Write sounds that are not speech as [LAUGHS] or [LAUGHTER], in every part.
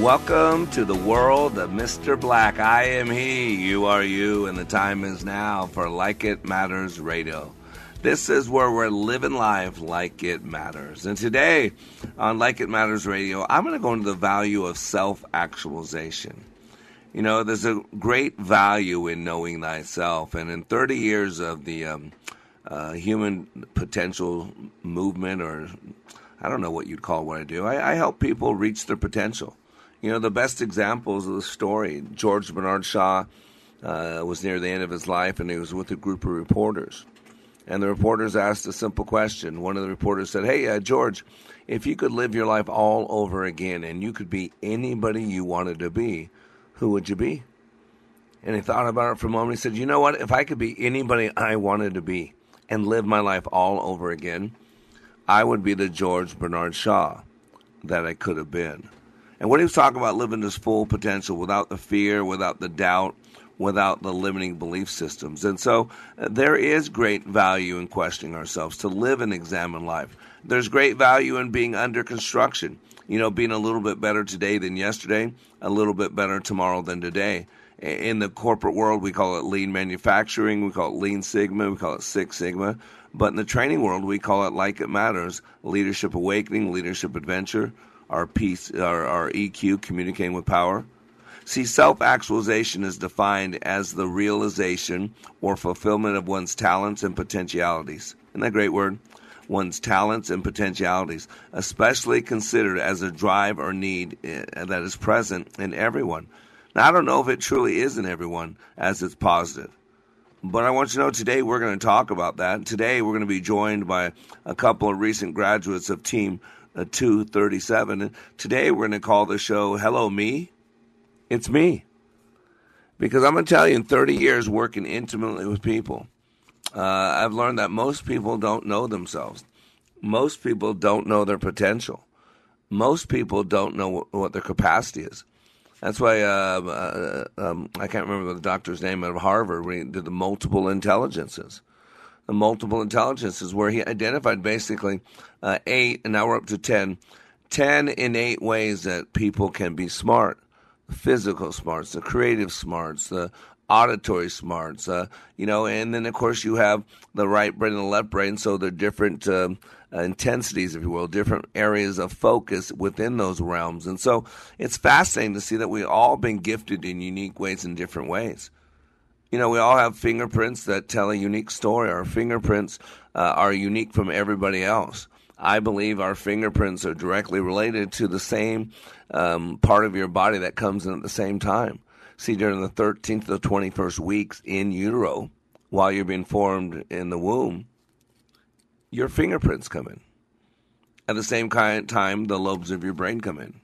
Welcome to the world of Mr. Black. I am he, you are you, and the time is now for Like It Matters Radio. This is where we're living life like it matters. And today on Like It Matters Radio, I'm going to go into the value of self actualization. You know, there's a great value in knowing thyself. And in 30 years of the um, uh, human potential movement, or I don't know what you'd call what I do, I, I help people reach their potential. You know, the best examples of the story George Bernard Shaw uh, was near the end of his life, and he was with a group of reporters. And the reporters asked a simple question. One of the reporters said, Hey, uh, George, if you could live your life all over again and you could be anybody you wanted to be, who would you be? And he thought about it for a moment. He said, You know what? If I could be anybody I wanted to be and live my life all over again, I would be the George Bernard Shaw that I could have been. And what he was talking about living his full potential without the fear, without the doubt, without the limiting belief systems. And so uh, there is great value in questioning ourselves to live and examine life. There's great value in being under construction, you know, being a little bit better today than yesterday, a little bit better tomorrow than today. In the corporate world, we call it lean manufacturing, we call it lean sigma, we call it six sigma. But in the training world, we call it like it matters leadership awakening, leadership adventure, our peace, our, our EQ, communicating with power. See, self actualization is defined as the realization or fulfillment of one's talents and potentialities. Isn't that a great word? One's talents and potentialities, especially considered as a drive or need eh, that is present in everyone. Now, I don't know if it truly is in everyone as it's positive. But I want you to know today we're going to talk about that. Today we're going to be joined by a couple of recent graduates of Team 237. And today we're going to call the show Hello Me. It's me. Because I'm going to tell you, in 30 years working intimately with people, uh, I've learned that most people don't know themselves. Most people don't know their potential. Most people don't know what, what their capacity is. That's why uh, uh, um, I can't remember the doctor's name out of Harvard. We did the multiple intelligences. The multiple intelligences, where he identified basically uh, eight, and now we're up to ten, ten innate ways that people can be smart physical smarts, the creative smarts, the auditory smarts, uh, you know, and then of course you have the right brain and the left brain, so they're different um, uh, intensities, if you will, different areas of focus within those realms. And so it's fascinating to see that we've all been gifted in unique ways in different ways. You know, we all have fingerprints that tell a unique story. Our fingerprints uh, are unique from everybody else. I believe our fingerprints are directly related to the same um, part of your body that comes in at the same time. See, during the 13th to the 21st weeks in utero, while you're being formed in the womb, your fingerprints come in. At the same time, the lobes of your brain come in.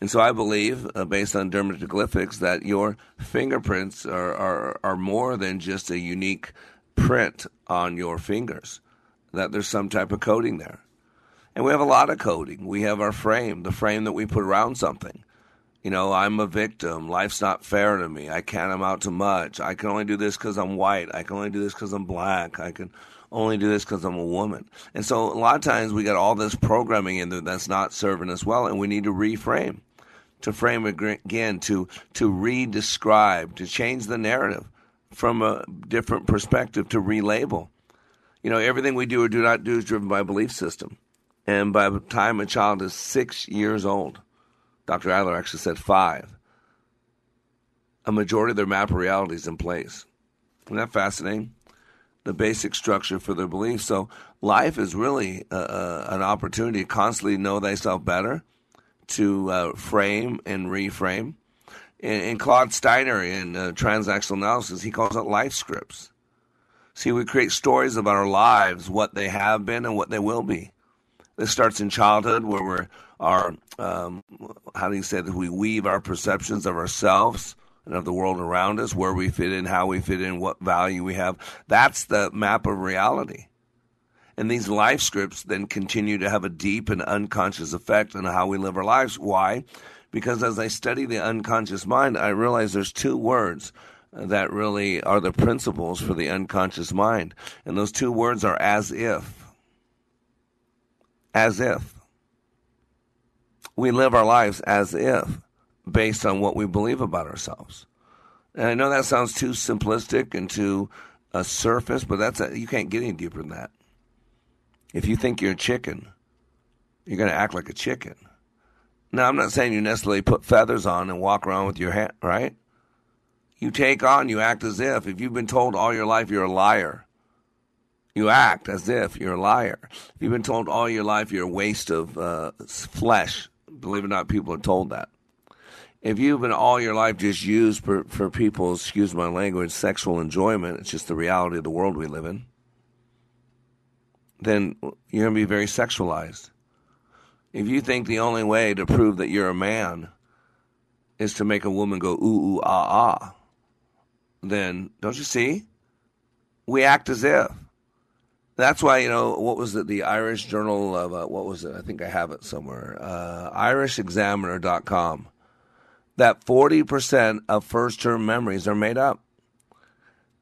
And so I believe, uh, based on dermatoglyphics, that your fingerprints are, are, are more than just a unique print on your fingers, that there's some type of coding there. And we have a lot of coding. We have our frame, the frame that we put around something. You know, I'm a victim. Life's not fair to me. I can't amount to much. I can only do this because I'm white. I can only do this because I'm black. I can only do this because I'm a woman. And so a lot of times we got all this programming in there that's not serving us well, and we need to reframe, to frame again, to to re-describe, to change the narrative from a different perspective, to relabel. You know, everything we do or do not do is driven by a belief system. And by the time a child is six years old, Dr. Adler actually said five, a majority of their map of reality is in place. Isn't that fascinating? The basic structure for their beliefs. So life is really uh, uh, an opportunity to constantly know thyself better, to uh, frame and reframe. And, and Claude Steiner in uh, Transactional Analysis, he calls it life scripts. See, we create stories about our lives, what they have been and what they will be. This starts in childhood, where we're our um, how do you say that we weave our perceptions of ourselves and of the world around us, where we fit in, how we fit in, what value we have. That's the map of reality. And these life scripts then continue to have a deep and unconscious effect on how we live our lives. Why? Because as I study the unconscious mind, I realize there's two words that really are the principles for the unconscious mind. And those two words are as if. As if. We live our lives as if, based on what we believe about ourselves. And I know that sounds too simplistic and too uh, surface, but that's a, you can't get any deeper than that. If you think you're a chicken, you're going to act like a chicken. Now, I'm not saying you necessarily put feathers on and walk around with your hat, right? You take on, you act as if. If you've been told all your life you're a liar, you act as if you're a liar. If you've been told all your life you're a waste of uh, flesh, believe it or not, people are told that. If you've been all your life just used for, for people's, excuse my language, sexual enjoyment, it's just the reality of the world we live in, then you're going to be very sexualized. If you think the only way to prove that you're a man is to make a woman go ooh, ooh, ah, ah, then don't you see? We act as if. That's why, you know, what was it? The Irish Journal of, uh, what was it? I think I have it somewhere. Uh, IrishExaminer.com. That 40% of first term memories are made up.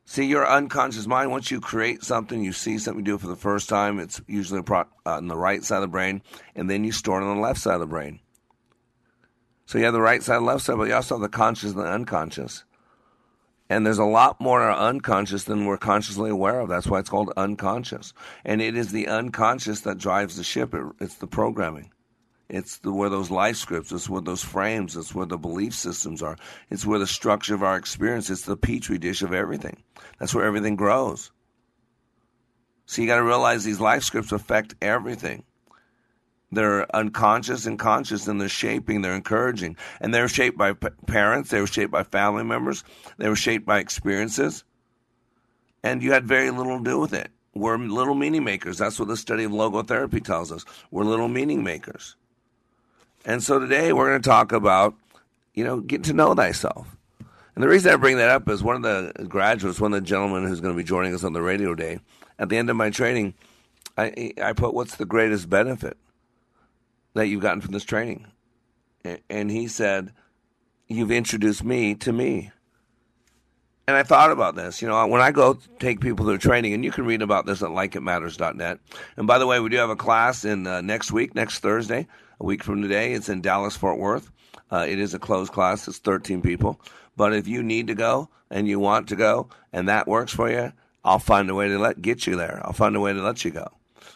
See, your unconscious mind, once you create something, you see something, you do it for the first time, it's usually uh, on the right side of the brain, and then you store it on the left side of the brain. So you have the right side and left side, but you also have the conscious and the unconscious. And there's a lot more in our unconscious than we're consciously aware of. That's why it's called unconscious. And it is the unconscious that drives the ship. It, it's the programming. It's the, where those life scripts, it's where those frames, it's where the belief systems are. It's where the structure of our experience, it's the petri dish of everything. That's where everything grows. So you got to realize these life scripts affect everything. They're unconscious and conscious, and they're shaping, they're encouraging. And they're shaped by p- parents, they were shaped by family members, they were shaped by experiences. And you had very little to do with it. We're little meaning makers. That's what the study of logotherapy tells us. We're little meaning makers. And so today we're going to talk about, you know, get to know thyself. And the reason I bring that up is one of the graduates, one of the gentlemen who's going to be joining us on the radio day, at the end of my training, I, I put, what's the greatest benefit? that you've gotten from this training? And he said, You've introduced me to me. And I thought about this. You know, when I go take people through training, and you can read about this at likeitmatters.net. And by the way, we do have a class in uh, next week, next Thursday, a week from today. It's in Dallas, Fort Worth. Uh, it is a closed class, it's 13 people. But if you need to go and you want to go and that works for you, I'll find a way to let get you there. I'll find a way to let you go.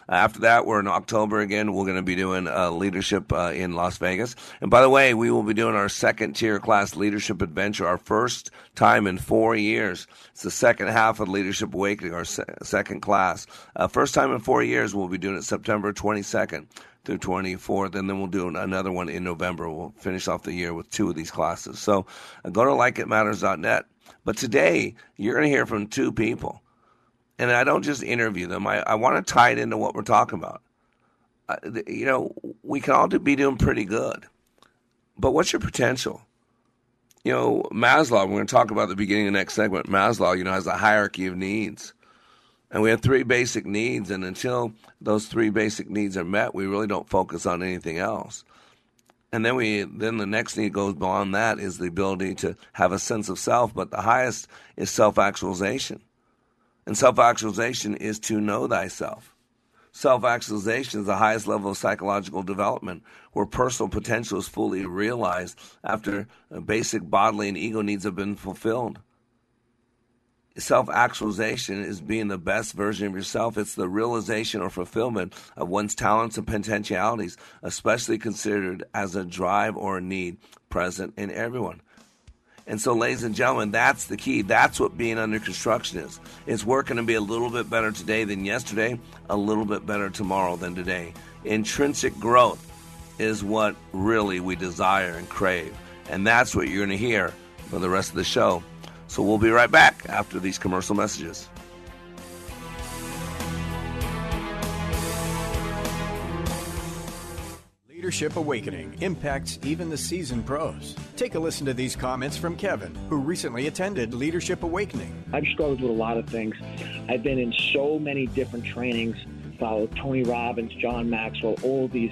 After that, we're in October again. We're going to be doing uh, leadership uh, in Las Vegas. And by the way, we will be doing our second tier class leadership adventure, our first time in four years. It's the second half of Leadership Awakening, our se- second class. Uh, first time in four years, we'll be doing it September 22nd through 24th, and then we'll do another one in November. We'll finish off the year with two of these classes. So uh, go to likeitmatters.net. But today, you're going to hear from two people and I don't just interview them. I, I want to tie it into what we're talking about. Uh, you know, we can all be doing pretty good, but what's your potential? You know, Maslow. We're going to talk about the beginning of the next segment. Maslow, you know, has a hierarchy of needs, and we have three basic needs. And until those three basic needs are met, we really don't focus on anything else. And then we then the next need goes beyond that is the ability to have a sense of self, but the highest is self actualization. And self actualization is to know thyself. Self actualization is the highest level of psychological development where personal potential is fully realized after basic bodily and ego needs have been fulfilled. Self actualization is being the best version of yourself. It's the realization or fulfillment of one's talents and potentialities, especially considered as a drive or a need present in everyone. And so, ladies and gentlemen, that's the key. That's what being under construction is. It's working to be a little bit better today than yesterday, a little bit better tomorrow than today. Intrinsic growth is what really we desire and crave. And that's what you're going to hear for the rest of the show. So we'll be right back after these commercial messages. Leadership Awakening impacts even the seasoned pros. Take a listen to these comments from Kevin, who recently attended Leadership Awakening. I've struggled with a lot of things. I've been in so many different trainings, followed Tony Robbins, John Maxwell, all these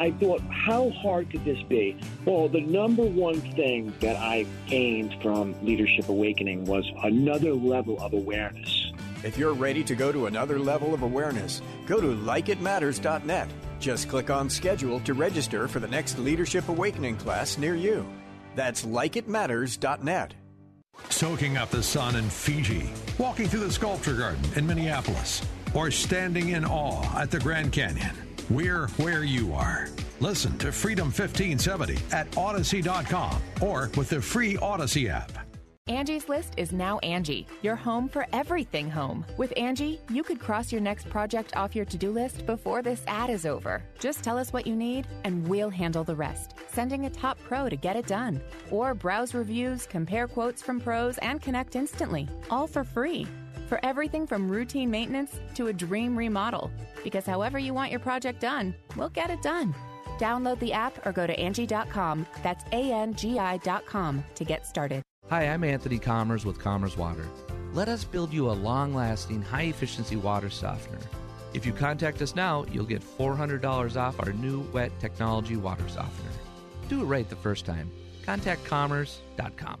I thought, how hard could this be? Well, the number one thing that I gained from Leadership Awakening was another level of awareness. If you're ready to go to another level of awareness, go to likeitmatters.net. Just click on schedule to register for the next Leadership Awakening class near you. That's likeitmatters.net. Soaking up the sun in Fiji, walking through the sculpture garden in Minneapolis, or standing in awe at the Grand Canyon. We're where you are. Listen to Freedom 1570 at Odyssey.com or with the free Odyssey app. Angie's List is now Angi, your home for everything home. With Angi, you could cross your next project off your to do list before this ad is over. Just tell us what you need, and we'll handle the rest, sending a top pro to get it done. Or browse reviews, compare quotes from pros, and connect instantly, all for free. For everything from routine maintenance to a dream remodel. Because however you want your project done, we'll get it done. Download the app or go to Angi.com. That's A N G I.com to get started. Hi, I'm Anthony Commerce with Commerce Water. Let us build you a long lasting, high efficiency water softener. If you contact us now, you'll get $400 off our new wet technology water softener. Do it right the first time. Contact commerce.com.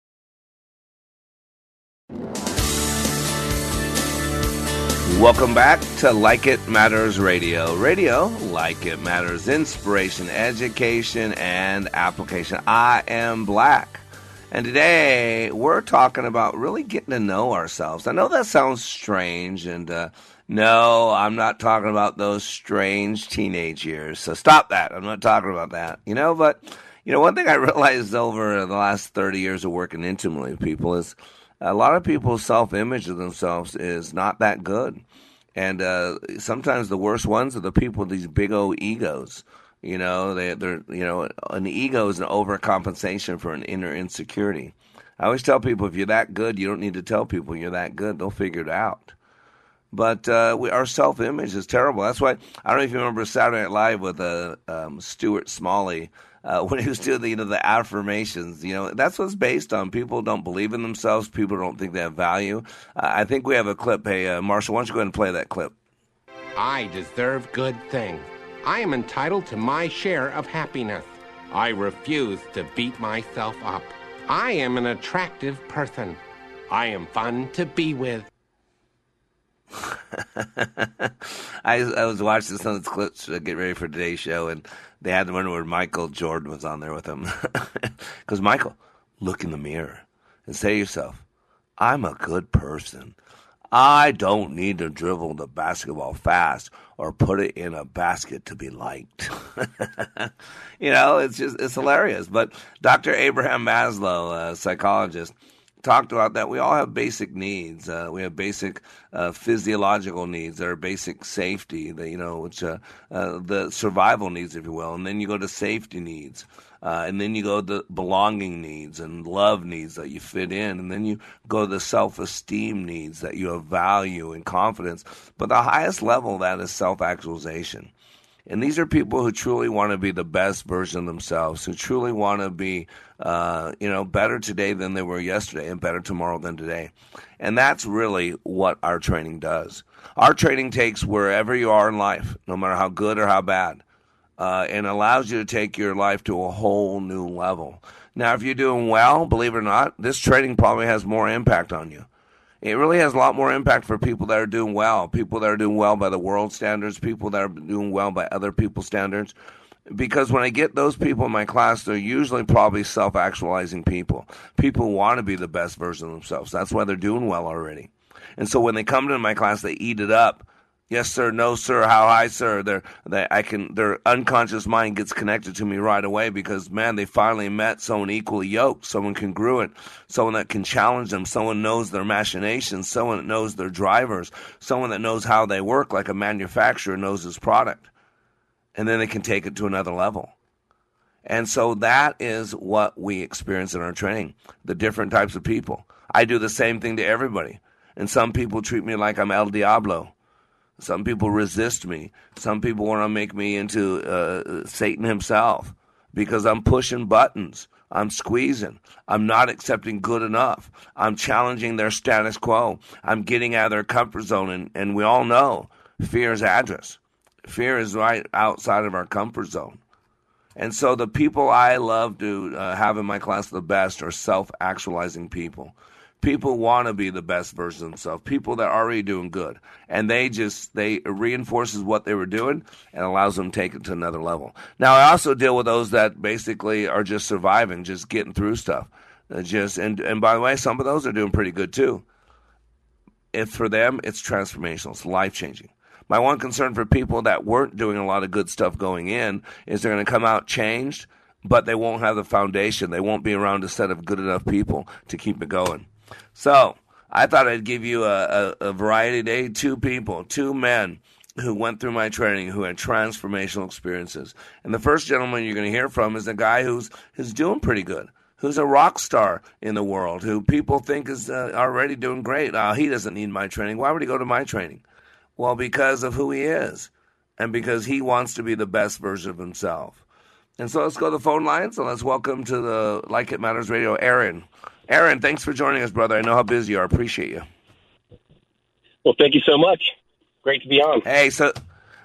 Welcome back to Like It Matters Radio. Radio, like it matters, inspiration, education, and application. I am Black. And today we're talking about really getting to know ourselves. I know that sounds strange, and uh, no, I'm not talking about those strange teenage years. So stop that. I'm not talking about that. You know, but, you know, one thing I [LAUGHS] realized over the last 30 years of working intimately with people is a lot of people's self image of themselves is not that good. And uh, sometimes the worst ones are the people with these big old egos. You know, they, they're, you know, an ego is an overcompensation for an inner insecurity. I always tell people if you're that good, you don't need to tell people you're that good. They'll figure it out. But uh, we, our self image is terrible. That's why I don't know if you remember Saturday Night Live with uh, um, Stuart Smalley uh, [LAUGHS] when he was doing the, you know, the affirmations. You know, that's what's based on. People don't believe in themselves. People don't think they have value. Uh, I think we have a clip. Hey, uh, Marshall, why don't you go ahead and play that clip? I deserve good things. I am entitled to my share of happiness. I refuse to beat myself up. I am an attractive person. I am fun to be with. [LAUGHS] I, I was watching some of the clips to get ready for today's show, and they had the one where Michael Jordan was on there with him. [LAUGHS] Because Michael, look in the mirror and say to yourself, "I'm a good person. I don't need to dribble the basketball fast or put it in a basket to be liked. [LAUGHS] you know, it's just it's hilarious. But Dr. Abraham Maslow, a psychologist, talked about that we all have basic needs. Uh, we have basic uh, physiological needs that are basic safety, that you know, which uh, uh, the survival needs, if you will, and then you go to safety needs. Uh, and then you go to belonging needs and love needs that you fit in. And then you go to the self esteem needs that you have value and confidence. But the highest level that is self actualization. And these are people who truly want to be the best version of themselves, who truly want to be, uh, you know, better today than they were yesterday and better tomorrow than today. And that's really what our training does. Our training takes wherever you are in life, no matter how good or how bad, uh, and allows you to take your life to a whole new level. Now, if you're doing well, believe it or not, this training probably has more impact on you it really has a lot more impact for people that are doing well, people that are doing well by the world standards, people that are doing well by other people's standards. Because when I get those people in my class, they're usually probably self actualizing people. People want to be the best version of themselves. That's why they're doing well already. And so when they come to my class, they eat it up yes sir, no sir, how high sir. Their they, I can their unconscious mind gets connected to me right away because man, they finally met someone equally yoked, someone congruent, someone that can challenge them, someone knows their machinations, someone that knows their drivers, someone that knows how they work, like a manufacturer knows his product, and then they can take it to another level. And so that is what we experience in our training the different types of people. I do the same thing to everybody. And some people treat me like I'm El Diablo. Some people resist me. Some people want to make me into uh, Satan himself because I'm pushing buttons. I'm squeezing. I'm not accepting good enough. I'm challenging their status quo. I'm getting out of their comfort zone. And, and we all know fear's address. Fear is right outside of our comfort zone. And so the people I love to uh, have in my class the best are self actualizing people people want to be the best version of themselves people that are already doing good. And they just they reinforces what they were doing and allows them to take it to another level. Now i also deal with those that basically are just surviving just getting through stuff. Uh, just and and by the way some of those are doing pretty good too. If for them it's transformational it's life changing my one concern for people that weren't doing a lot of good stuff going in is they're going to come out changed but they won't have the foundation. They won't be around a set of good enough people to keep it going so I thought I'd give you a, a, a variety day. Two people, two men who went through my training who had transformational experiences. And the first gentleman you're going to hear from is a guy who's who's doing pretty good, who's a rock star in the world, who people think is uh, already doing great. Uh, he doesn't need my training. Why would he go to my training? Well, because of who he is, and because he wants to be the best version of himself. And so let's go to the phone lines and let's welcome to the Like It Matters Radio, Aaron. Aaron, thanks for joining us, brother. I know how busy you are. Appreciate you. Well, thank you so much. Great to be on. Hey, so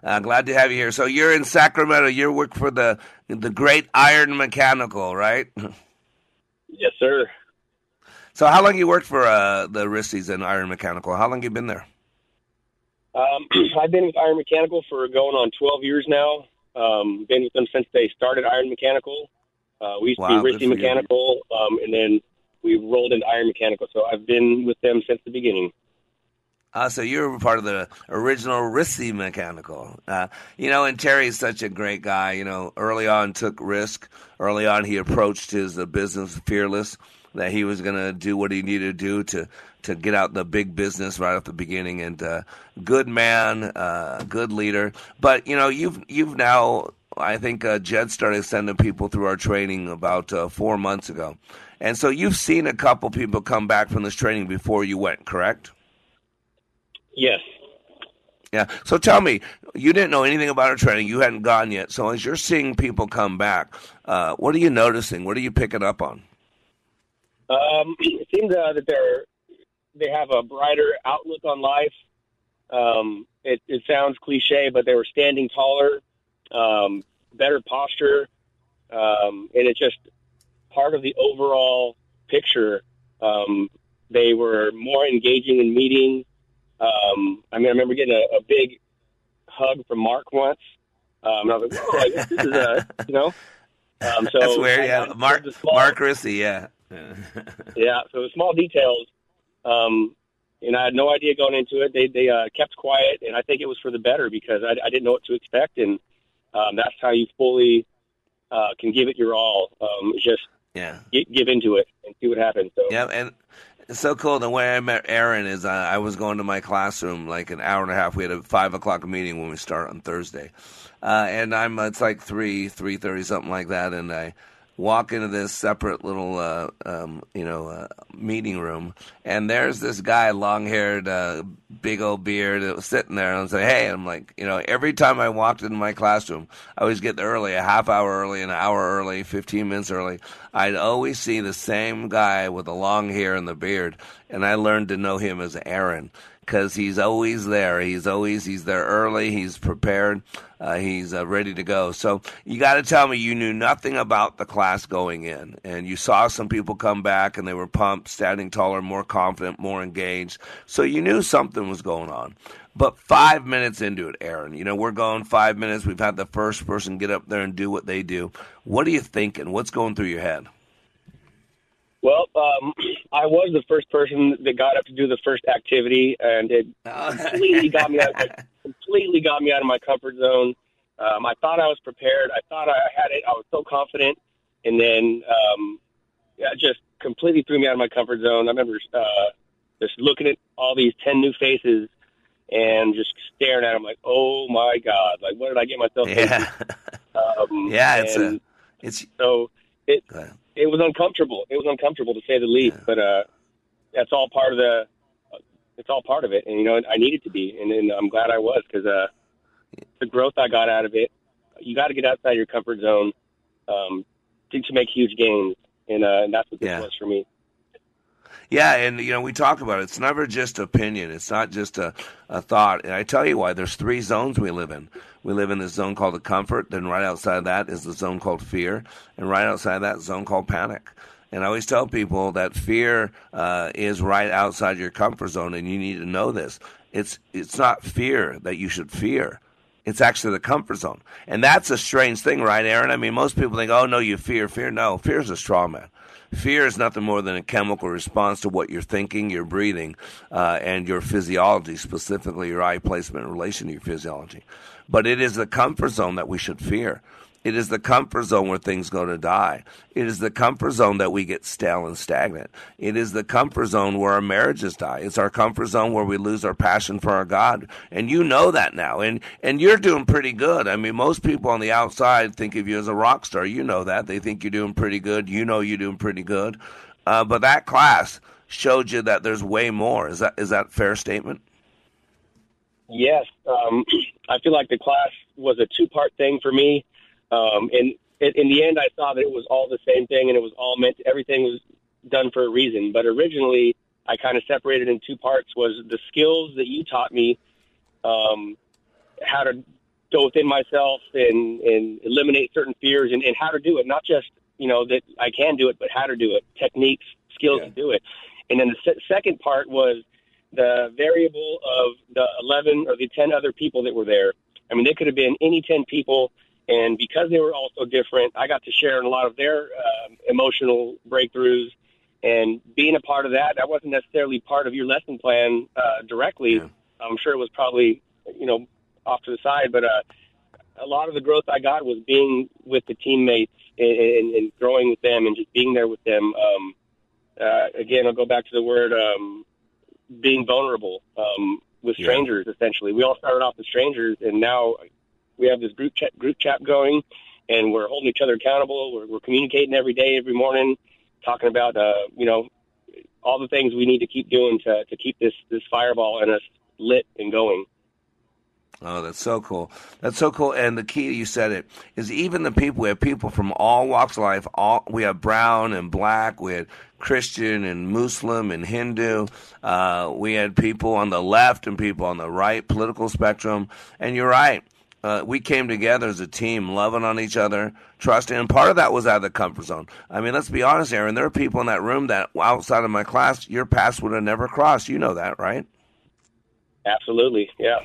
uh, glad to have you here. So you're in Sacramento. You work for the the Great Iron Mechanical, right? Yes, sir. So how long you worked for uh, the Risties and Iron Mechanical? How long you been there? Um, [CLEARS THROAT] I've been with Iron Mechanical for going on 12 years now. Um, been with them since they started Iron Mechanical. Uh, we used wow, to be Risty Mechanical, um, and then we rolled into Iron Mechanical. So I've been with them since the beginning. Uh, so you're part of the original Risty Mechanical. Uh, you know, and Terry's such a great guy. You know, early on took risk. Early on, he approached his uh, business fearless that he was going to do what he needed to do to to get out the big business right at the beginning. And uh, good man, uh, good leader. But you know, you've you've now. I think uh, Jed started sending people through our training about uh, four months ago. And so you've seen a couple people come back from this training before you went, correct? Yes. Yeah. So tell me, you didn't know anything about our training. You hadn't gone yet. So as you're seeing people come back, uh, what are you noticing? What are you picking up on? Um, [CLEARS THROAT] it seems uh, that they're they have a brighter outlook on life. Um, it, it sounds cliche, but they were standing taller, um, better posture, um, and it just part of the overall picture. Um, they were more engaging in meetings. Um, I mean, I remember getting a, a big hug from Mark once. Um, and I was like, "Whoa, this is a, you know." Um, so That's weird. Yeah, Mark small- Mark Rissy. Yeah. [LAUGHS] yeah, so the small details um, and I had no idea going into it. They they uh, kept quiet, and I think it was for the better because I, I didn't know what to expect, and um, that's how you fully uh, can give it your all. Um, just yeah, give, give into it and see what happens. So yeah, and it's so cool. The way I met Aaron is uh, I was going to my classroom like an hour and a half. We had a five o'clock meeting when we start on Thursday, uh, and I'm it's like three three thirty something like that, and I walk into this separate little, uh, um, you know, uh, meeting room, and there's this guy, long-haired, uh, big old beard, that was sitting there, and I'm saying, "Hey," I'm like, you know, every time I walked into my classroom, I always get there early, a half hour early, an hour early, 15 minutes early. I'd always see the same guy with the long hair and the beard, and I learned to know him as Aaron because he's always there. He's always he's there early. He's prepared. Uh, he's uh, ready to go. So you got to tell me you knew nothing about the class going in, and you saw some people come back and they were pumped, standing taller, more confident, more engaged. So you knew something was going on. But five minutes into it, Aaron, you know we're going five minutes. We've had the first person get up there and do what they do. What are you thinking? What's going through your head? Well, um, I was the first person that got up to do the first activity, and it completely got me out. [LAUGHS] completely got me out of my comfort zone. Um, I thought I was prepared. I thought I had it. I was so confident, and then um, yeah, just completely threw me out of my comfort zone. I remember uh, just looking at all these ten new faces and just staring at them like, "Oh my god! Like, what did I get myself yeah. into?" Um, [LAUGHS] yeah, it's a, it's so it it was uncomfortable. It was uncomfortable to say the least, but uh, that's all part of the. It's all part of it, and you know I needed to be, and, and I'm glad I was because uh, the growth I got out of it. You got to get outside your comfort zone um, to, to make huge gains, and, uh, and that's what this Yeah. was for me. Yeah, and you know we talk about it. It's never just opinion. It's not just a, a thought. And I tell you why. There's three zones we live in. We live in this zone called the comfort. Then right outside of that is the zone called fear, and right outside that zone called panic. And I always tell people that fear uh, is right outside your comfort zone, and you need to know this. It's it's not fear that you should fear. It's actually the comfort zone, and that's a strange thing, right, Aaron? I mean, most people think, "Oh no, you fear, fear." No, fear is a straw man. Fear is nothing more than a chemical response to what you're thinking, your breathing, uh, and your physiology, specifically your eye placement in relation to your physiology. But it is the comfort zone that we should fear. It is the comfort zone where things go to die. It is the comfort zone that we get stale and stagnant. It is the comfort zone where our marriages die. It's our comfort zone where we lose our passion for our God. And you know that now. And and you're doing pretty good. I mean, most people on the outside think of you as a rock star. You know that. They think you're doing pretty good. You know you're doing pretty good. Uh, but that class showed you that there's way more. Is that is that fair statement? Yes, um, [CLEARS THROAT] I feel like the class was a two-part thing for me, um, and in, in the end, I saw that it was all the same thing, and it was all meant. Everything was done for a reason. But originally, I kind of separated in two parts: was the skills that you taught me, um, how to go within myself and and eliminate certain fears, and, and how to do it. Not just you know that I can do it, but how to do it, techniques, skills to do it. And then the se- second part was the variable of the 11 or the 10 other people that were there. I mean, they could have been any 10 people, and because they were all so different, I got to share in a lot of their um, emotional breakthroughs. And being a part of that, that wasn't necessarily part of your lesson plan uh, directly. I'm sure it was probably, you know, off to the side, but uh, a lot of the growth I got was being with the teammates and, and, and growing with them and just being there with them. Um, uh, again, I'll go back to the word um, being vulnerable um, with Yeah. strangers. Essentially, we all started off as strangers, and now we have this group chat, group chat going, and we're holding each other accountable. We're, we're communicating every day, every morning, talking about uh, you know all the things we need to keep doing to to keep this this fireball in us lit and going. Oh, that's so cool. That's so cool. And the key, you said it, is even the people, we have people from all walks of life. All We have brown and black. We had Christian and Muslim and Hindu. Uh, we had people on the left and people on the right political spectrum. And you're right. Uh, we came together as a team, loving on each other, trusting. And part of that was out of the comfort zone. I mean, let's be honest, Aaron. There are people in that room that outside of my class, your paths would have never crossed. You know that, right? Absolutely, yeah.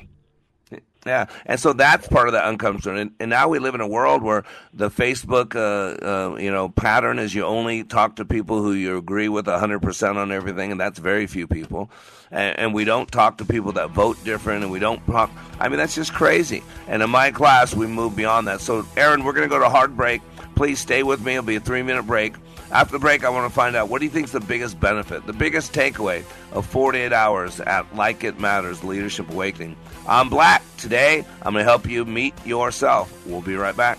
Yeah, and so that's part of the uncomfortable. And, and now we live in a world where the Facebook, uh, uh, you know, pattern is you only talk to people who you agree with 100% on everything, and that's very few people. And, and we don't talk to people that vote different, and we don't talk. I mean, that's just crazy. And in my class, we move beyond that. So, Aaron, we're going to go to hard break. Please stay with me. It'll be a three minute break. After the break, I want to find out what do you think is the biggest benefit, the biggest takeaway of 48 hours at Like It Matters Leadership Awakening. I'm Black. Today, I'm going to help you meet yourself. We'll be right back.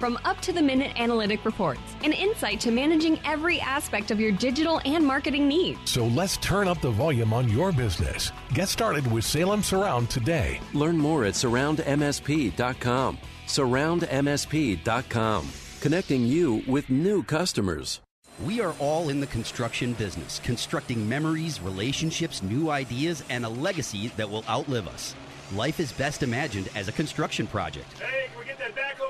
from up to the minute analytic reports and insight to managing every aspect of your digital and marketing needs. So let's turn up the volume on your business. Get started with Salem Surround today. Learn more at surroundmsp.com. Surroundmsp.com, connecting you with new customers. We are all in the construction business, constructing memories, relationships, new ideas, and a legacy that will outlive us. Life is best imagined as a construction project. Hey, can we get that backhoe over here?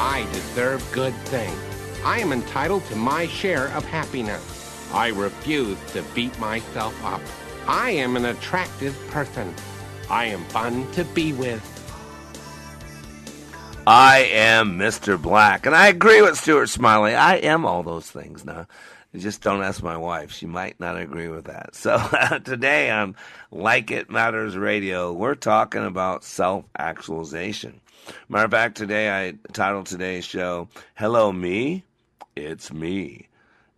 I deserve good things. I am entitled to my share of happiness. I refuse to beat myself up. I am an attractive person. I am fun to be with. I am Mr. Black. And I agree with Stuart Smiley. I am all those things now. Just don't ask my wife. She might not agree with that. So [LAUGHS] today on Like It Matters Radio, we're talking about self actualization. Matter of fact, today I titled today's show, Hello Me, It's Me.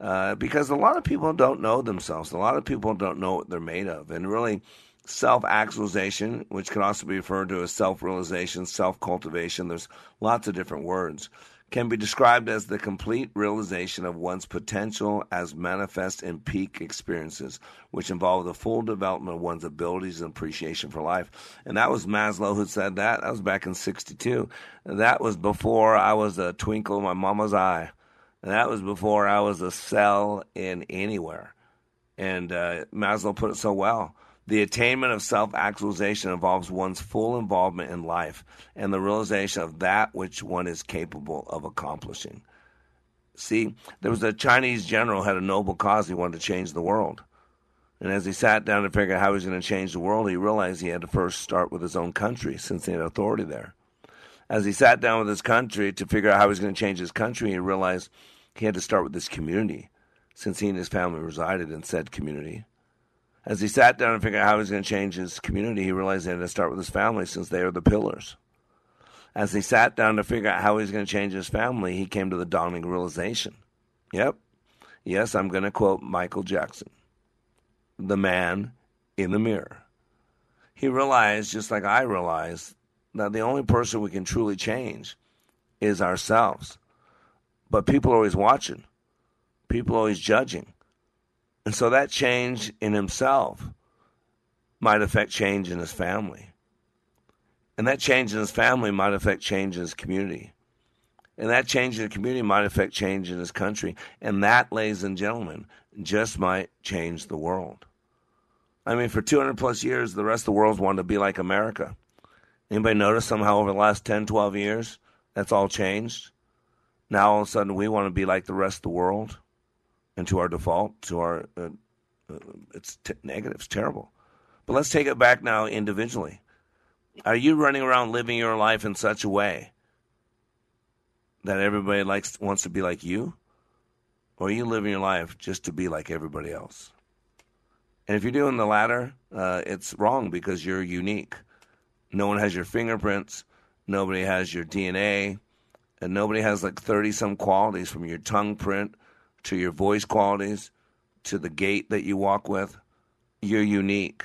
Uh, because a lot of people don't know themselves. A lot of people don't know what they're made of. And really, self actualization, which can also be referred to as self realization, self cultivation, there's lots of different words, can be described as the complete realization of one's potential as manifest in peak experiences, which involve the full development of one's abilities and appreciation for life. And that was Maslow who said that. That was back in 62. That was before I was a twinkle in my mama's eye. And that was before I was a cell in anywhere. And uh, Maslow put it so well The attainment of self actualization involves one's full involvement in life and the realization of that which one is capable of accomplishing. See, there was a Chinese general had a noble cause. He wanted to change the world. And as he sat down to figure out how he was going to change the world, he realized he had to first start with his own country since he had authority there. As he sat down with his country to figure out how he was going to change his country, he realized he had to start with this community since he and his family resided in said community. As he sat down and figured out how he was going to change his community, he realized he had to start with his family since they are the pillars as he sat down to figure out how he was going to change his family, he came to the dawning realization. Yep. Yes, I'm going to quote Michael Jackson the man in the mirror. He realized, just like I realized, that the only person we can truly change is ourselves. But people are always watching, people are always judging. And so that change in himself might affect change in his family. And that change in his family might affect change in his community. And that change in the community might affect change in his country. And that, ladies and gentlemen, just might change the world. I mean, for 200 plus years, the rest of the world's wanted to be like America. Anybody notice somehow over the last 10, 12 years, that's all changed? Now all of a sudden we want to be like the rest of the world, and to our default, to our, uh, uh, it's t- negative, it's terrible. But let's take it back now individually. Are you running around living your life in such a way that everybody likes wants to be like you? Or are you living your life just to be like everybody else? And if you're doing the latter, uh, it's wrong because you're unique. No one has your fingerprints, nobody has your DNA, and nobody has like 30 some qualities from your tongue print to your voice qualities to the gait that you walk with. You're unique.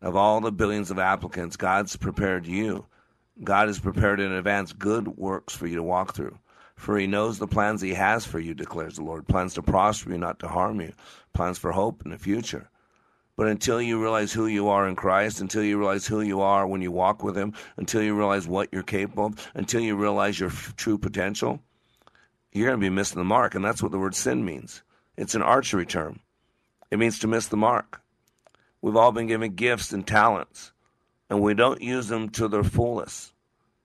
Of all the billions of applicants, God's prepared you. God has prepared in advance good works for you to walk through. For he knows the plans he has for you, declares the Lord plans to prosper you, not to harm you, plans for hope in the future. But until you realize who you are in Christ, until you realize who you are when you walk with Him, until you realize what you're capable of, until you realize your f- true potential, you're going to be missing the mark. And that's what the word sin means. It's an archery term, it means to miss the mark. We've all been given gifts and talents, and we don't use them to their fullest.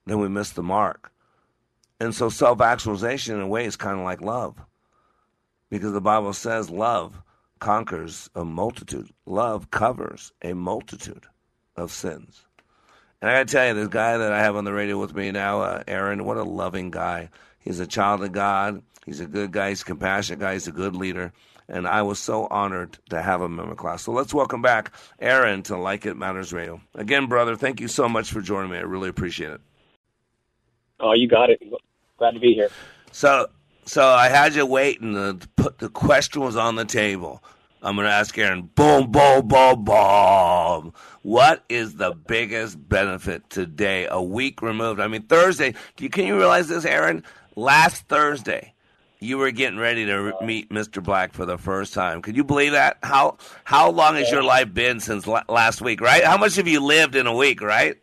Then we miss the mark. And so self actualization, in a way, is kind of like love. Because the Bible says love conquers a multitude, love covers a multitude of sins. And I got to tell you, this guy that I have on the radio with me now, uh, Aaron, what a loving guy. He's a child of God. He's a good guy. He's a compassionate guy. He's a good leader and I was so honored to have him in my class. So let's welcome back Aaron to Like It Matters Radio. Again, brother, thank you so much for joining me. I really appreciate it. Oh, you got it. Glad to be here. So, so I had you waiting. The put the question was on the table. I'm going to ask Aaron. Boom, boom, boom, boom. What is the biggest benefit today? A week removed. I mean, Thursday. Can you realize this, Aaron? Last Thursday, you were getting ready to meet Mr. Black for the first time. Could you believe that? How how long has your life been since last week? Right? How much have you lived in a week? Right?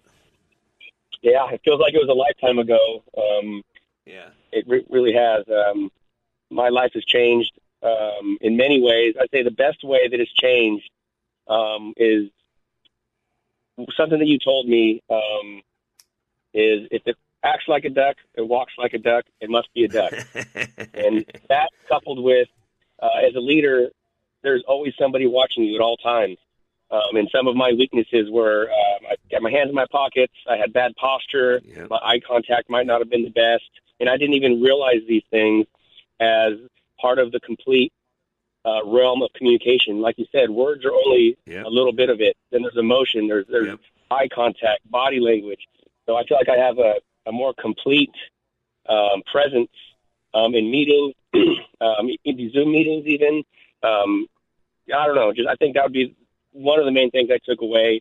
Yeah, it feels like it was a lifetime ago. Um, yeah, it re- really has. Um, my life has changed um, in many ways. I'd say the best way that it's changed um, is something that you told me um, is if it acts like a duck, it walks like a duck, it must be a duck. [LAUGHS] and that coupled with, uh, as a leader, there's always somebody watching you at all times. Um, and some of my weaknesses were um, I got my hands in my pockets. I had bad posture. Yep. My eye contact might not have been the best, and I didn't even realize these things as part of the complete uh, realm of communication. Like you said, words are only yep. a little bit of it. Then there's emotion. There's there's yep. eye contact, body language. So I feel like I have a a more complete um, presence um, in meetings, [CLEARS THROAT] um, in Zoom meetings, even. Um, I don't know. Just I think that would be one of the main things I took away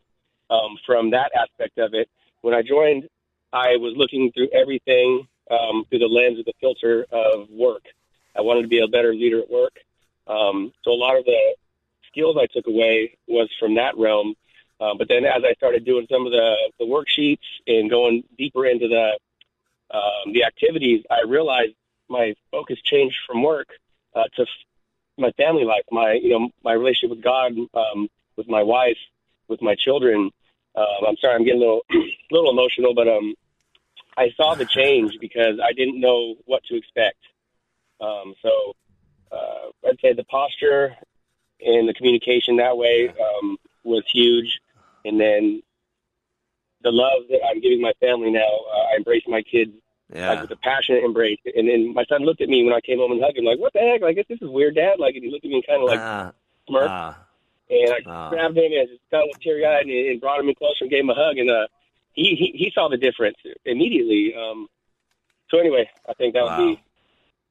um, from that aspect of it. When I joined, I was looking through everything um, through the lens of the filter of work. I wanted to be a better leader at work. Um, so a lot of the skills I took away was from that realm. Uh, but then as I started doing some of the, the worksheets and going deeper into the um, the activities, I realized my focus changed from work uh, to f- my family life, my you know my relationship with God, um, with my wife, with my children. Um, I'm sorry, I'm getting a little [CLEARS THROAT] little emotional, but um, I saw the change because I didn't know what to expect. Um, so uh, I'd say the posture and the communication that way um, was huge, and then the love that I'm giving my family now. Uh, I embrace my kids Yeah. like with a passionate embrace. And then my son looked at me when I came home and hugged him, like, "What the heck? Like, this is weird, Dad." Like, and he looked at me and kind of like smirked. ah. and I Ah. grabbed him and just kind of teary eyed and, and brought him in closer and gave him a hug. And uh, he, he he saw the difference immediately. Um, so anyway, I think that would be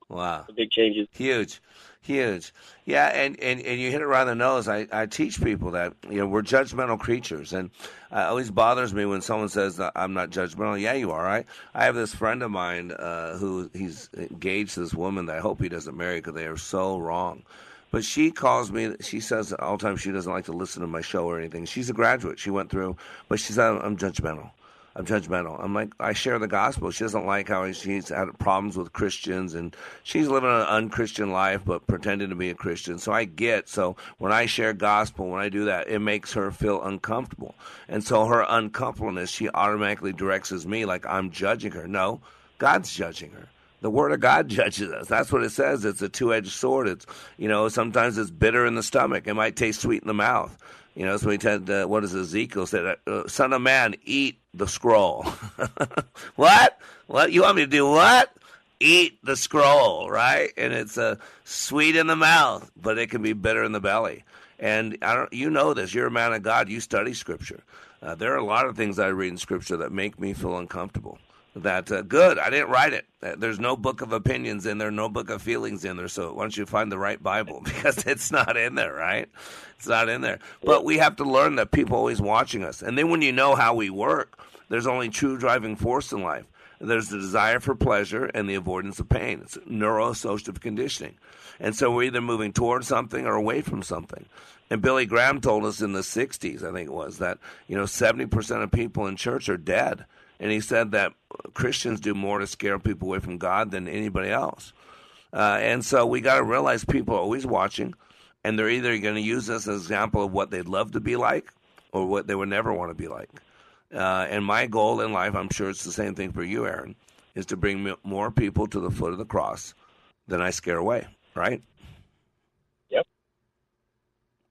Wow. the big changes. Huge, huge. Yeah, and, and, and you hit it right on the nose. I, I teach people that you know we're judgmental creatures, and uh, it always bothers me when someone says I'm not judgmental. Yeah, you are. I I have this friend of mine uh, who he's engaged to this woman that I hope he doesn't marry because they are so wrong. But she calls me. She says all the time she doesn't like to listen to my show or anything. She's a graduate. She went through, but she said I'm judgmental. I'm judgmental. I'm like, I share the gospel. She doesn't like how she's had problems with Christians and she's living an unchristian life but pretending to be a Christian. So I get, so when I share gospel, when I do that, it makes her feel uncomfortable. And so her uncomfortableness, she automatically directs as me like I'm judging her. No, God's judging her. The word of God [LAUGHS] judges us. That's what it says. It's a two-edged sword. It's, you know, sometimes it's bitter in the stomach. It might taste sweet in the mouth. You know, so we tend to, what does Ezekiel say? Uh, Son of man, eat the scroll. [LAUGHS] what? What? You want me to do what? Eat the scroll, right? And it's uh, sweet in the mouth, but it can be bitter in the belly. And I don't, you know this. You're a man of God. You study Scripture. Uh, there are a lot of things I read in Scripture that make me feel uncomfortable. That uh, good. I didn't write it. Uh, There's no book of opinions in there, no book of feelings in there. So why don't you find the right Bible [LAUGHS] because it's not in there, right? It's not in there. But we have to learn that people are always watching us. And then when you know how we work, there's only true driving force in life. There's the desire for pleasure and the avoidance of pain. It's neuro-associative conditioning. And so we're either moving towards something or away from something. And Billy Graham told us in the 60s, I think it was, that, you know, 70% of people in church are dead. And he said that Christians do more to scare people away from God than anybody else. Uh, and so we got to realize people are always watching, and they're either going to use us as an example of what they'd love to be like or what they would never want to be like. Uh, and my goal in life, I'm sure it's the same thing for you, Aaron, is to bring more people to the foot of the cross than I scare away, right? Yep.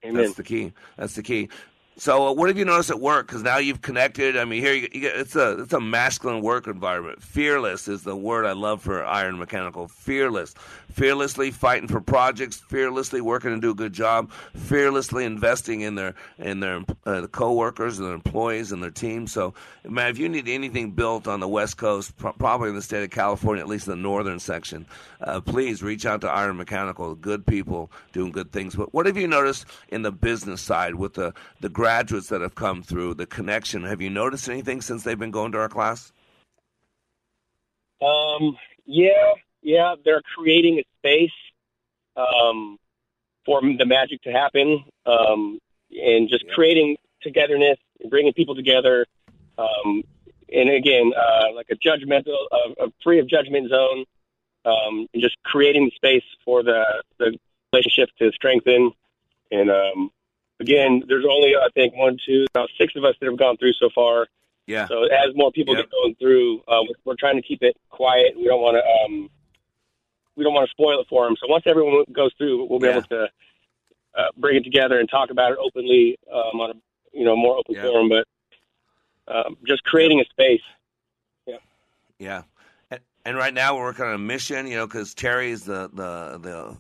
Amen. That's the key. That's the key. So, uh, what have you noticed at work? Because now you've connected. I mean, here you, you get, it's a it's a masculine work environment. Fearless is the word I love for Iron Mechanical. Fearless, fearlessly fighting for projects, fearlessly working to do a good job, fearlessly investing in their in their uh, the coworkers and their employees and their team. So, man, if you need anything built on the West Coast, pro- probably in the state of California, at least the northern section, uh, please reach out to Iron Mechanical. Good people doing good things. But what have you noticed in the business side with the the graduates that have come through, the connection? Have you noticed anything since they've been going to our class? Um, yeah, yeah, they're creating a space um, for the magic to happen, um, and just creating togetherness and bringing people together. Um, and again, uh, like a judgmental, a, a free of judgment zone, um, and just creating the space for the the relationship to strengthen. And um, again, there's only I think one, two, about six of us that have gone through so far. Yeah. So as more people get going through, uh, we're, trying to keep it quiet. We don't want to um, we don't want to spoil it for them. So once everyone goes through, we'll be able to uh, bring it together and talk about it openly um, on a you know more open forum. But um, just creating a space. Yeah. Yeah. And, and right now we're working on a mission, you know, because Terry's the, the, the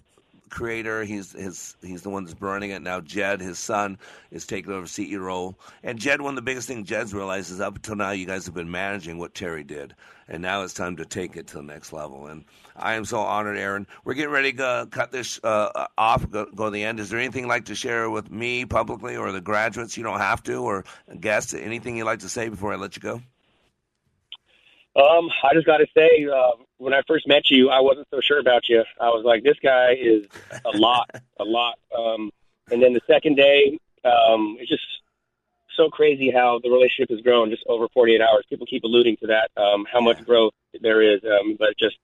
creator. He's his he's the one that's burning it now. Jed, his son, is taking over CEO role. And Jed, one of the biggest things Jed's realized is up until now you guys have been managing what Terry did, and now it's time to take it to the next level. And I am so honored, Aaron. We're getting ready to cut this uh, off, go, go to the end. Is there anything you'd like to share with me publicly or the graduates? You don't have to, or guests. Anything you'd like to say before I let you go? Um, I just got to say, uh, when I first met you, I wasn't so sure about you. I was like, this guy is a lot, [LAUGHS] a lot. Um, and then the second day, um, it's just so crazy how the relationship has grown just over 48 hours. People keep alluding to that, um, how much growth there is. Um, but just,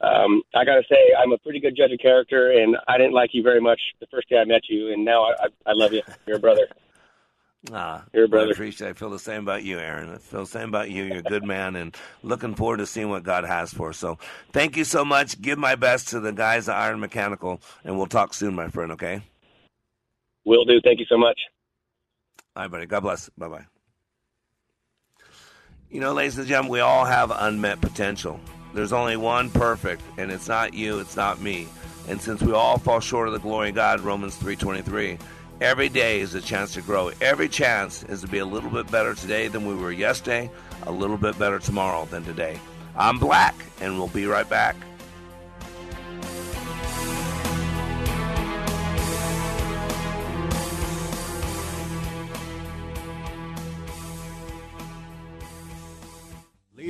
um, I got to say, I'm a pretty good judge of character, and I didn't like you very much the first day I met you, and now I, I, I love you. You're a brother. Ah, Here, brother. I appreciate. I feel the same about you, Aaron. I feel the same about you. You're a good man, and looking forward to seeing what God has for us. So, thank you so much. Give my best to the guys at Iron Mechanical, and we'll talk soon, my friend. Okay. Will do. Thank you so much. All right, buddy. God bless. Bye bye. You know, ladies and gentlemen, we all have unmet potential. There's only one perfect, and it's not you, it's not me. And since we all fall short of the glory of God, Romans 3:23, every day is a chance to grow. Every chance is to be a little bit better today than we were yesterday, a little bit better tomorrow than today. I'm Black, and we'll be right back.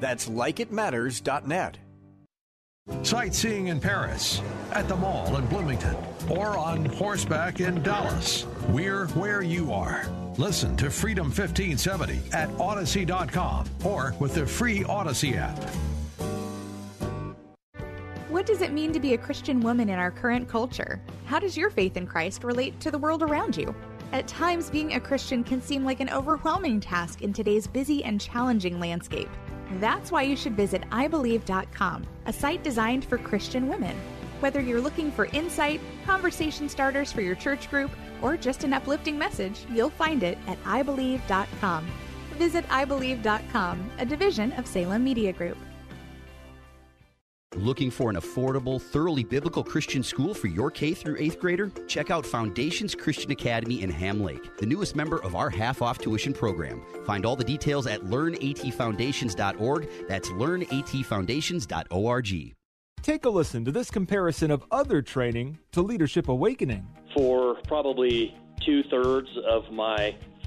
That's likeitmatters.net. Sightseeing in Paris, at the mall in Bloomington, or on horseback in Dallas. We're where you are. Listen to Freedom 1570 at Audacy.com or with the free Odyssey app. What does it mean to be a Christian woman in our current culture? How does your faith in Christ relate to the world around you? At times, being a Christian can seem like an overwhelming task in today's busy and challenging landscape. That's why you should visit iBelieve.com, a site designed for Christian women. Whether you're looking for insight, conversation starters for your church group, or just an uplifting message, you'll find it at iBelieve.com. Visit iBelieve.com, a division of Salem Media Group. Looking for an affordable, thoroughly biblical Christian school for your K through 8th grader? Check out Foundations Christian Academy in Ham Lake, the newest member of our half-off tuition program. Find all the details at learnatfoundations.org. That's learnatfoundations.org. Take a listen to this comparison of other training to Leadership Awakening. For probably two thirds of my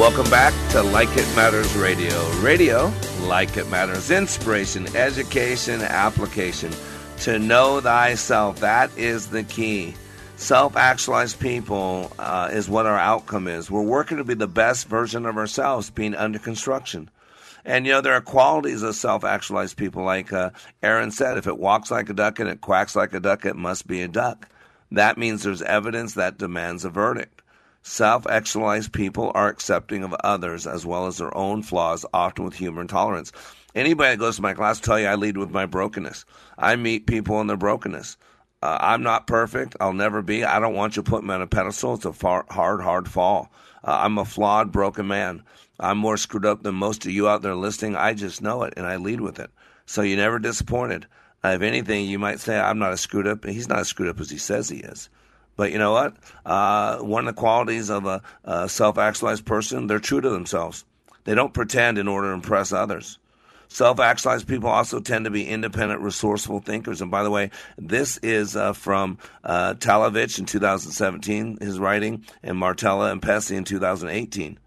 Welcome back to Like It Matters Radio. Radio, like it matters, inspiration, education, application. To know thyself, that is the key. Self actualized people uh, is what our outcome is. We're working to be the best version of ourselves, being under construction. And you know, there are qualities of self actualized people, like uh, Aaron said if it walks like a duck and it quacks like a duck, it must be a duck. That means there's evidence that demands a verdict. Self actualized people are accepting of others as well as their own flaws, often with humor and tolerance. Anybody that goes to my class tell you I lead with my brokenness. I meet people in their brokenness. Uh, I'm not perfect. I'll never be. I don't want you to put me on a pedestal. It's a far, hard, hard fall. Uh, I'm a flawed, broken man. I'm more screwed up than most of you out there listening. I just know it, and I lead with it. So you're never disappointed. Uh, if anything, you might say, I'm not as screwed up. He's not as screwed up as he says he is. But you know what? Uh, one of the qualities of a, a self actualized person, they're true to themselves. They don't pretend in order to impress others. Self actualized people also tend to be independent, resourceful thinkers. And by the way, this is uh, from uh, Talevich in 2017, his writing, and Martela and Pessi in 2018.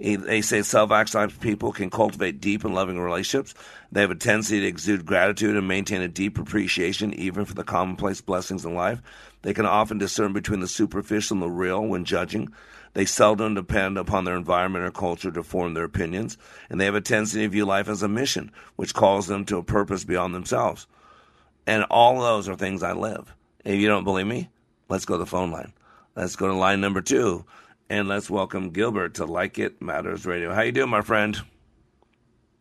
They say self actualized people can cultivate deep and loving relationships. They have a tendency to exude gratitude and maintain a deep appreciation even for the commonplace blessings in life. They can often discern between the superficial and the real when judging. They seldom depend upon their environment or culture to form their opinions, and they have a tendency to view life as a mission, which calls them to a purpose beyond themselves. And all those are things I live. If you don't believe me, let's go to the phone line. Let's go to line number two, and let's welcome Gilbert to Like It Matters Radio. How you doing, my friend?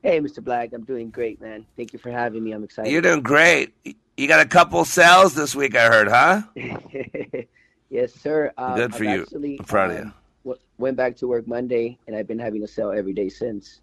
Hey, Mr. Black, I'm doing great, man. Thank you for having me. I'm excited. You're doing great. You got a couple sales this week, I heard, huh? [LAUGHS] yes, sir. Uh, Good for I've you. Actually, I'm proud of you. um, w- went back to work Monday, and I've been having a sale every day since.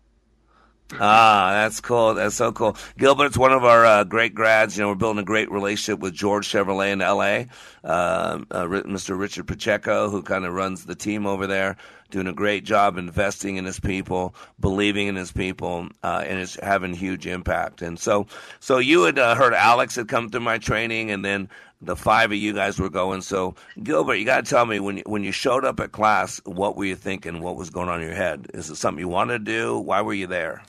Ah, that's cool. That's so cool. Gilbert's one of our uh, great grads. You know, we're building a great relationship with George Chevrolet in L.A. Uh, uh, Mr. Richard Pacheco, who kind of runs the team over there, doing a great job investing in his people, believing in his people, uh, and it's having huge impact. And so, so you had uh, heard Alex had come through my training, and then the five of you guys were going. So, Gilbert, you got to tell me when you, when you showed up at class, what were you thinking? What was going on in your head? Is it something you wanted to do? Why were you there?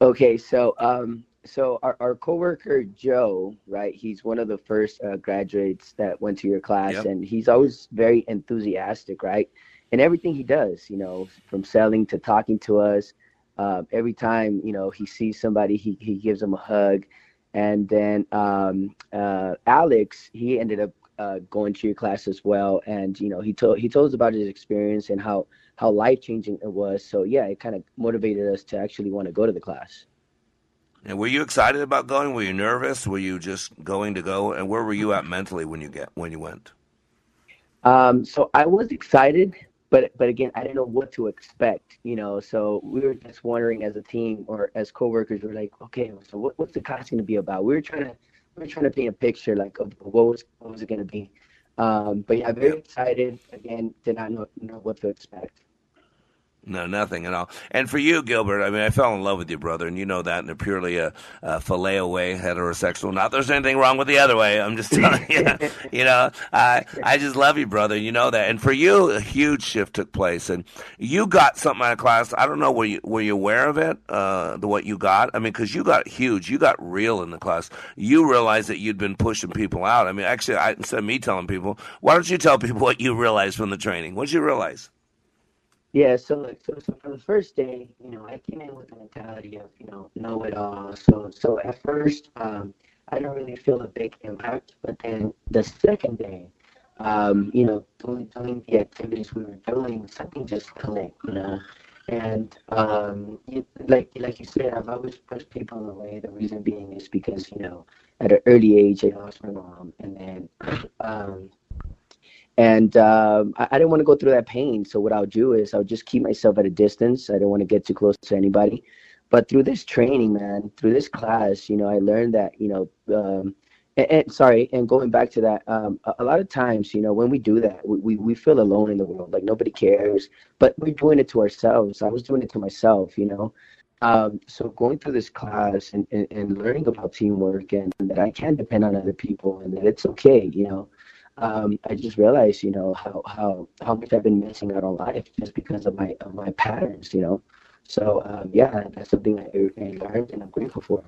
Okay, so um, so our, our coworker Joe, right? He's one of the first uh, graduates that went to your class, Yep. and he's always very enthusiastic, right? And everything he does, you know, from selling to talking to us. Uh, every time you know he sees somebody, he he gives them a hug. And then um, uh, Alex, he ended up uh, going to your class as well, and you know he told he told us about his experience and how how life changing it was. So yeah, it kind of motivated us to actually want to go to the class. And were you excited about going? Were you nervous? Were you just going to go? And where were you at mentally when you get when you went? Um, so I was excited, but but again, I didn't know what to expect. You know, so we were just wondering as a team or as coworkers, we are like, okay, so what, what's the class going to be about? We were trying to we were trying to paint a picture like of what was what was it going to be. Um, but yeah, very excited. Again, did not know, know what to expect. No, nothing at all. And for you, Gilbert, I mean, I fell in love with you, brother, and you know that in a purely a, a phileo way, heterosexual. Not there's anything wrong with the other way. I'm just telling [LAUGHS] you. you know, I I just love you, brother. You know that. And for you, a huge shift took place, and you got something out of class. I don't know were you were you aware of it? Uh, the what you got? I mean, because you got huge, you got real in the class. You realized that you'd been pushing people out. I mean, actually, I, instead of me telling people, why don't you tell people [LAUGHS] what you realized from the training? What did you realize? Yeah, so, like, so so for the first day, you know, I came in with the mentality of you know know it all. So so at first, um, I didn't really feel a big impact, but then the second day, um, you know, doing doing the activities we were doing, something just clicked, you know. And um, you, like like you said, I've always pushed people away. The reason being is because you know, at an early age, I lost my mom, and then um, and um, I, I didn't want to go through that pain. So what I'll do is I'll just keep myself at a distance. I don't want to get too close to anybody. But through this training, man, through this class, you know, I learned that, you know, um, and, and sorry, and going back to that, um, a, a lot of times, you know, when we do that, we, we, we feel alone in the world, like nobody cares, but we're doing it to ourselves. I was doing it to myself, you know. Um, so going through this class and, and, and learning about teamwork and, that I can depend on other people and that it's okay, you know, um, I just realized, you know, how, how, how much I've been missing out on life just because of my, of my patterns, you know. So, um, yeah, that's something I, I learned and I'm grateful for.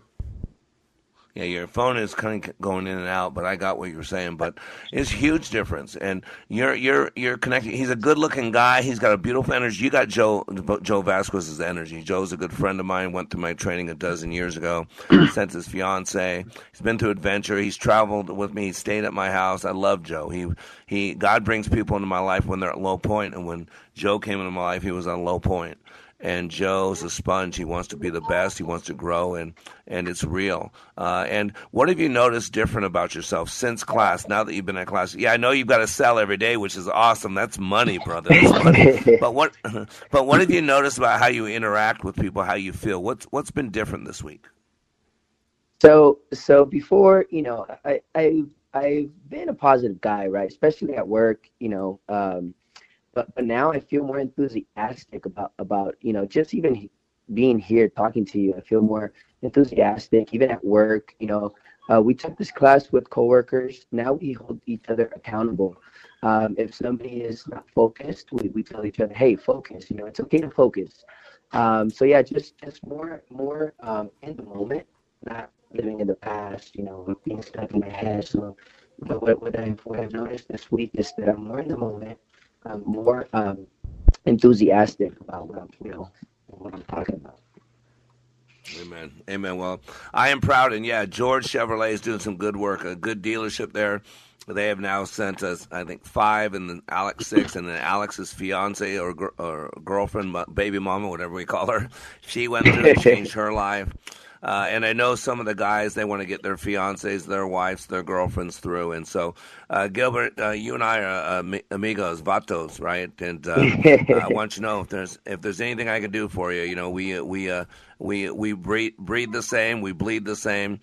Yeah, your phone is kind of going in and out, but I got what you were saying. But it's a huge difference, and you're you're you're connected. He's a good-looking guy. He's got a beautiful energy. You got Joe Joe Vasquez's energy. Joe's a good friend of mine. Went through my training a dozen years ago. [CLEARS THROAT] Sent his fiance. He's been to adventure. He's traveled with me. He stayed at my house. I love Joe. He he. God brings people into my life when they're at low point, and when Joe came into my life, he was on low point and Joe's a sponge. He wants to be the best. He wants to grow, and and it's real. Uh, and what have you noticed different about yourself since class? Now that you've been at class, yeah, I know you've got to sell every day, which is awesome. That's money, brother. That's money. [LAUGHS] but what [LAUGHS] but what have you noticed about how you interact with people? How you feel? What's what's been different this week? So so before, you know, I I I've been a positive guy, right? Especially at work, you know. Um, but but now I feel more enthusiastic about about you know just even being here talking to you. I feel more enthusiastic, even at work. You know, uh, we took this class with coworkers. Now we hold each other accountable. Um, if somebody is not focused, we, we tell each other, "Hey, focus." You know, it's okay to focus. Um, so yeah, just just more more um, in the moment, not living in the past. You know, being stuck in my head. So but what, what I've what I've noticed this week is that I'm more in the moment. I'm more um, enthusiastic about what I'm you know what I'm talking about. Amen. Amen. Well, I am proud, and yeah, George Chevrolet is doing some good work. A good dealership there. They have now sent us, I think, five, and then Alex six, and then Alex's fiance or, or girlfriend, baby mama, whatever we call her. She went through and changed her life. Uh, and I know some of the guys they want to get their fiancés, their wives, their girlfriends through. And so, uh, Gilbert, uh, you and I are uh, amigos, vatos, right? And uh, [LAUGHS] I want you to know if there's if there's anything I can do for you, you know, we uh, we we we breed, breed the same, we bleed the same,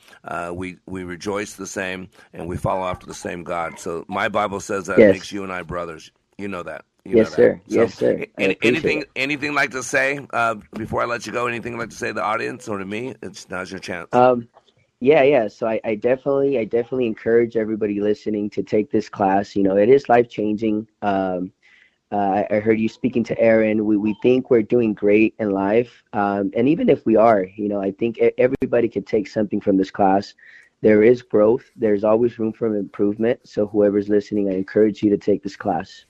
we we rejoice the same, and we follow after the same God. So my Bible says that yes. makes you and I brothers. You know that. Yes, sir. So, yes, sir. Any, anything, it. anything like to say uh, before I let you go? Anything like to say to the audience or to me? It's now's your chance. Um, yeah, yeah. So I, I definitely, I definitely encourage everybody listening to take this class. You know, it is life changing. Um, uh, I heard you speaking to Aaron. We we think we're doing great in life, um, and even if we are, you know, I think everybody could take something from this class. There is growth. There's always room for improvement. So whoever's listening, I encourage you to take this class.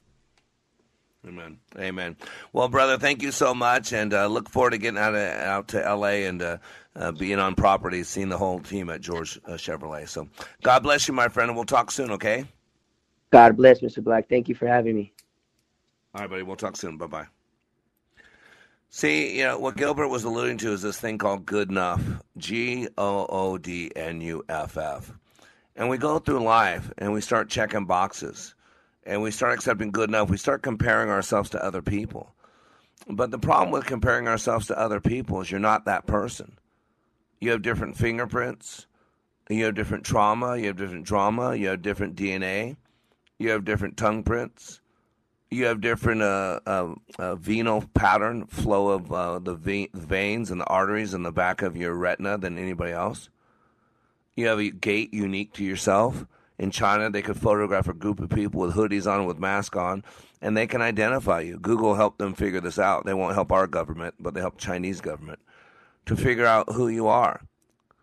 Amen. Amen. Well, brother, thank you so much, and uh, look forward to getting out of, out to L.A. and uh, uh, being on property, seeing the whole team at George uh, Chevrolet. So, God bless you, my friend, and we'll talk soon. Okay. God bless, Mr. Black. Thank you for having me. All right, buddy. We'll talk soon. Bye bye. See, you know what Gilbert was alluding to is this thing called good enough. G O O D N U F F. And we go through life and we start checking boxes and we start accepting good enough, we start comparing ourselves to other people. But the problem with comparing ourselves to other people is you're not that person. You have different fingerprints, you have different trauma, you have different drama, you have different DNA, you have different tongue prints, you have different uh, uh, uh, venal pattern flow of uh, the ve- veins and the arteries in the back of your retina than anybody else. You have a gait unique to yourself in China, they could photograph a group of people with hoodies on, with masks on, and they can identify you. Google helped them figure this out. They won't help our government, but they help Chinese government to figure out who you are.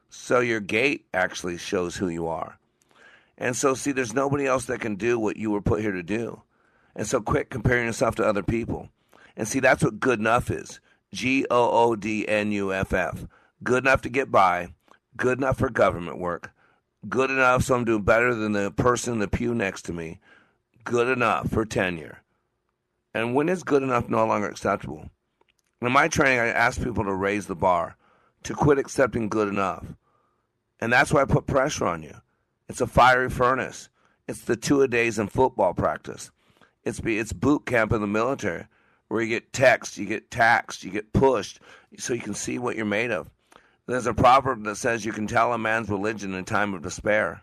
So your gait actually shows who you are. And so, see, there's nobody else that can do what you were put here to do. And so, quit comparing yourself to other people. And see, that's what good enough is G O O D N U F F. Good enough to get by, good enough for government work, good enough so I'm doing better than the person in the pew next to me, good enough for tenure. And when is good enough no longer acceptable? In my training, I ask people to raise the bar, to quit accepting good enough. And that's why I put pressure on you. It's a fiery furnace. It's the two a days in football practice. It's it's boot camp in the military where you get text, you get taxed, you get pushed so you can see what you're made of. There's a proverb that says you can tell a man's religion in time of despair.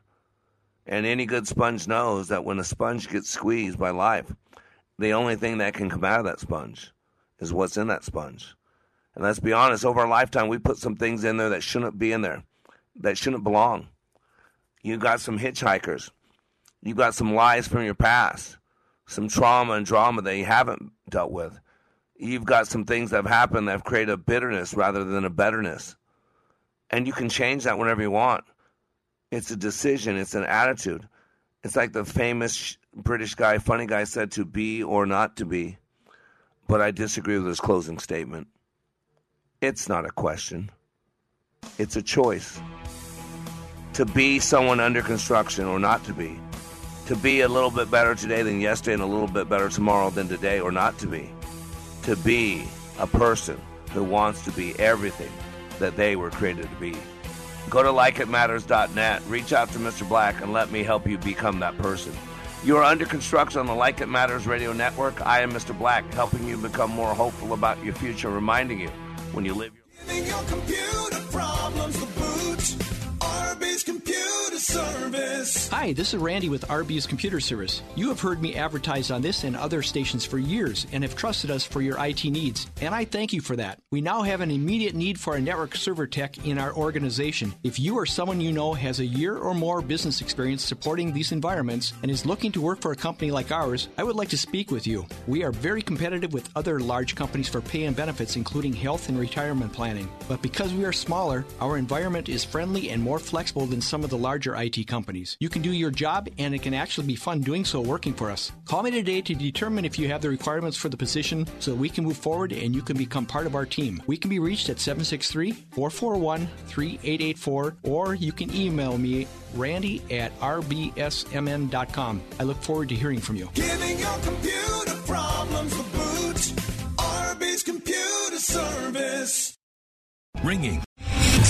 And any good sponge knows that when a sponge gets squeezed by life, the only thing that can come out of that sponge is what's in that sponge. And let's be honest, over a lifetime, we put some things in there that shouldn't be in there, that shouldn't belong. You got some hitchhikers. You got some lies from your past, some trauma and drama that you haven't dealt with. You've got some things that have happened that have created a bitterness rather than a betterness. And you can change that whenever you want. It's a decision, it's an attitude. It's like the famous British guy, funny guy, said to be or not to be. But I disagree with his closing statement. It's not a question, it's a choice. To be someone under construction or not to be. To be a little bit better today than yesterday and a little bit better tomorrow than today or not to be. To be a person who wants to be everything that they were created to be. Go to likeitmatters.net, reach out to Mr. Black, and let me help you become that person. You are under construction on the Like It Matters radio network. I am Mr. Black, helping you become more hopeful about your future, reminding you when you live your computer problems the boot. RB's Computer Service. Hi, this is Randy with RB's Computer Service. You have heard me advertise on this and other stations for years and have trusted us for your IT needs, and I thank you for that. We now have an immediate need for a network server tech in our organization. If you or someone you know has a year or more business experience supporting these environments and is looking to work for a company like ours, I would like to speak with you. We are very competitive with other large companies for pay and benefits, including health and retirement planning. But because we are smaller, our environment is friendly and more flexible than some of the larger IT companies. You can do your job, and it can actually be fun doing so working for us. Call me today to determine if you have the requirements for the position so that we can move forward and you can become part of our team. We can be reached at 763 441 3884, or you can email me, randy at rbsmn.com. I look forward to hearing from you. Giving your computer problems the boot. RB's Computer Service. Ringing.